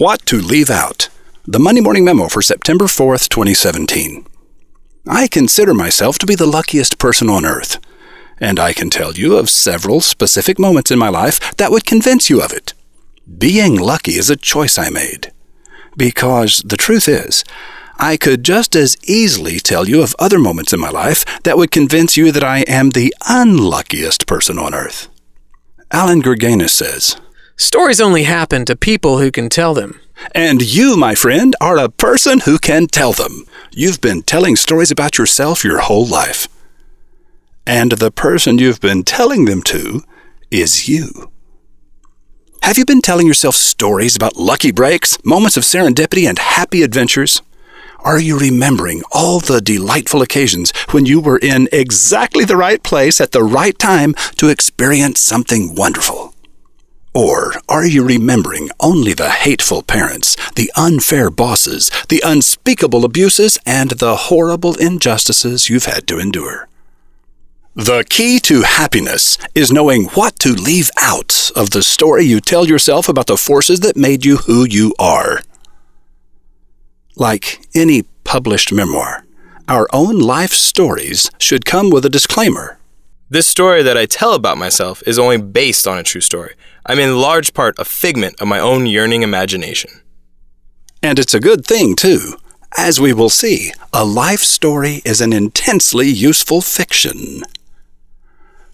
What to Leave Out The Monday Morning Memo for September 4th, 2017. I consider myself to be the luckiest person on earth, and I can tell you of several specific moments in my life that would convince you of it. Being lucky is a choice I made. Because the truth is, I could just as easily tell you of other moments in my life that would convince you that I am the unluckiest person on earth. Allan Gurganus says, Stories only happen to people who can tell them. And you, my friend, are a person who can tell them. You've been telling stories about yourself your whole life. And the person you've been telling them to is you. Have you been telling yourself stories about lucky breaks, moments of serendipity, and happy adventures? Are you remembering all the delightful occasions when you were in exactly the right place at the right time to experience something wonderful? Or are you remembering only the hateful parents, the unfair bosses, the unspeakable abuses, and the horrible injustices you've had to endure? The key to happiness is knowing what to leave out of the story you tell yourself about the forces that made you who you are. Like any published memoir, our own life stories should come with a disclaimer. This story that I tell about myself is only based on a true story. I'm in large part a figment of my own yearning imagination. And it's a good thing, too. As we will see, a life story is an intensely useful fiction.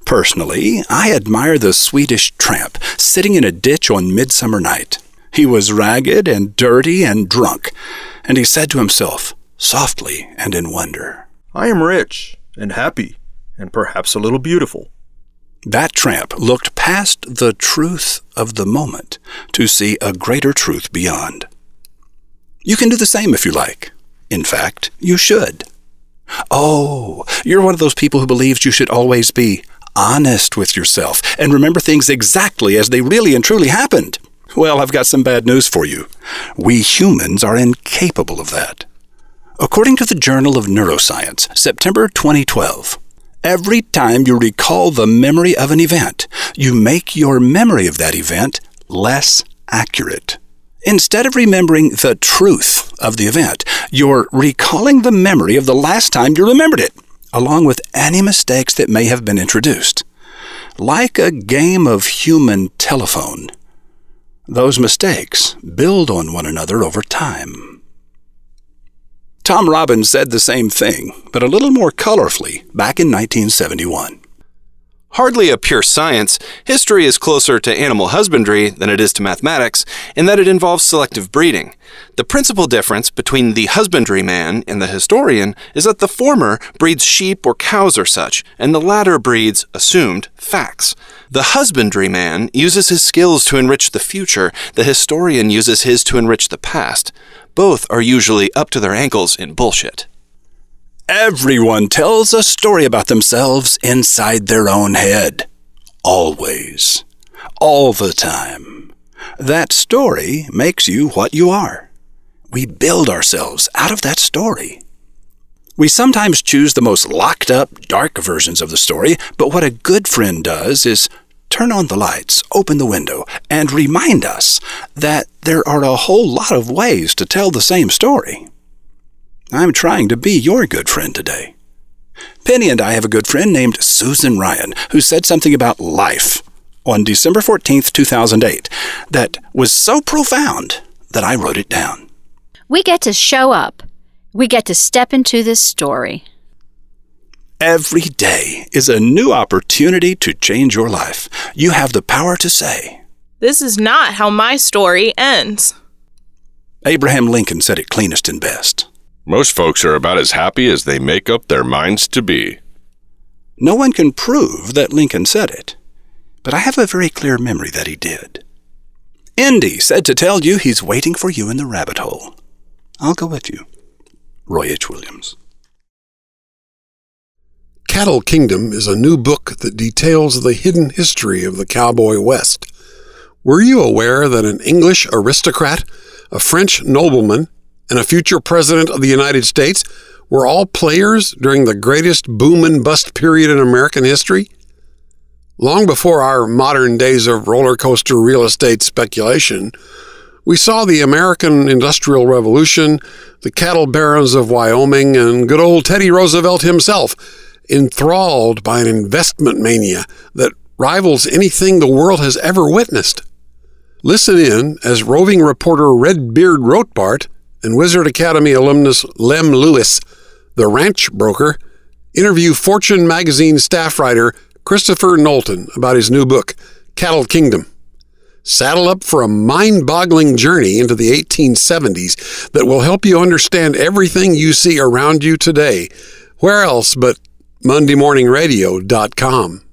Personally, I admire the Swedish tramp sitting in a ditch on Midsummer Night. He was ragged and dirty and drunk, and he said to himself, softly and in wonder, I am rich and happy and perhaps a little beautiful. That tramp looked past the truth of the moment to see a greater truth beyond. You can do the same if you like. In fact, you should. Oh, you're one of those people who believes you should always be honest with yourself and remember things exactly as they really and truly happened. Well, I've got some bad news for you. We humans are incapable of that. According to the Journal of Neuroscience, September 2012, Every time you recall the memory of an event, you make your memory of that event less accurate. Instead of remembering the truth of the event, you're recalling the memory of the last time you remembered it, along with any mistakes that may have been introduced. Like a game of human telephone, those mistakes build on one another over time. Tom Robbins said the same thing, but a little more colorfully, back in 1971. Hardly a pure science, history is closer to animal husbandry than it is to mathematics in that it involves selective breeding. The principal difference between the husbandryman and the historian is that the former breeds sheep or cows or such, and the latter breeds assumed facts. The husbandryman uses his skills to enrich the future, the historian uses his to enrich the past. Both are usually up to their ankles in bullshit. Everyone tells a story about themselves inside their own head. Always. All the time. That story makes you what you are. We build ourselves out of that story. We sometimes choose the most locked up, dark versions of the story, but what a good friend does is turn on the lights, open the window, and remind us that there are a whole lot of ways to tell the same story. I'm trying to be your good friend today. Penny and I have a good friend named Susan Ryan who said something about life on December 14th, 2008, that was so profound that I wrote it down. We get to show up. We get to step into this story. Every day is a new opportunity to change your life. You have the power to say, This is not how my story ends. Abraham Lincoln said it cleanest and best. Most folks are about as happy as they make up their minds to be. No one can prove that Lincoln said it, but I have a very clear memory that he did. Indy said to tell you he's waiting for you in the rabbit hole. I'll go with you. Roy H. Williams. Cattle Kingdom is a new book that details the hidden history of the cowboy West. Were you aware that an English aristocrat, a French nobleman, and a future president of the United States were all players during the greatest boom and bust period in American history? Long before our modern days of roller coaster real estate speculation, We saw the American Industrial Revolution, the cattle barons of Wyoming, and good old Teddy Roosevelt himself, enthralled by an investment mania that rivals anything the world has ever witnessed. Listen in as roving reporter Redbeard Rotbart and Wizard Academy alumnus Lem Lewis, the ranch broker, interview Fortune magazine staff writer Christopher Knowlton about his new book, Cattle Kingdom. Saddle up for a mind boggling journey into the 1870s that will help you understand everything you see around you today. Where else but MondayMorningRadio.com?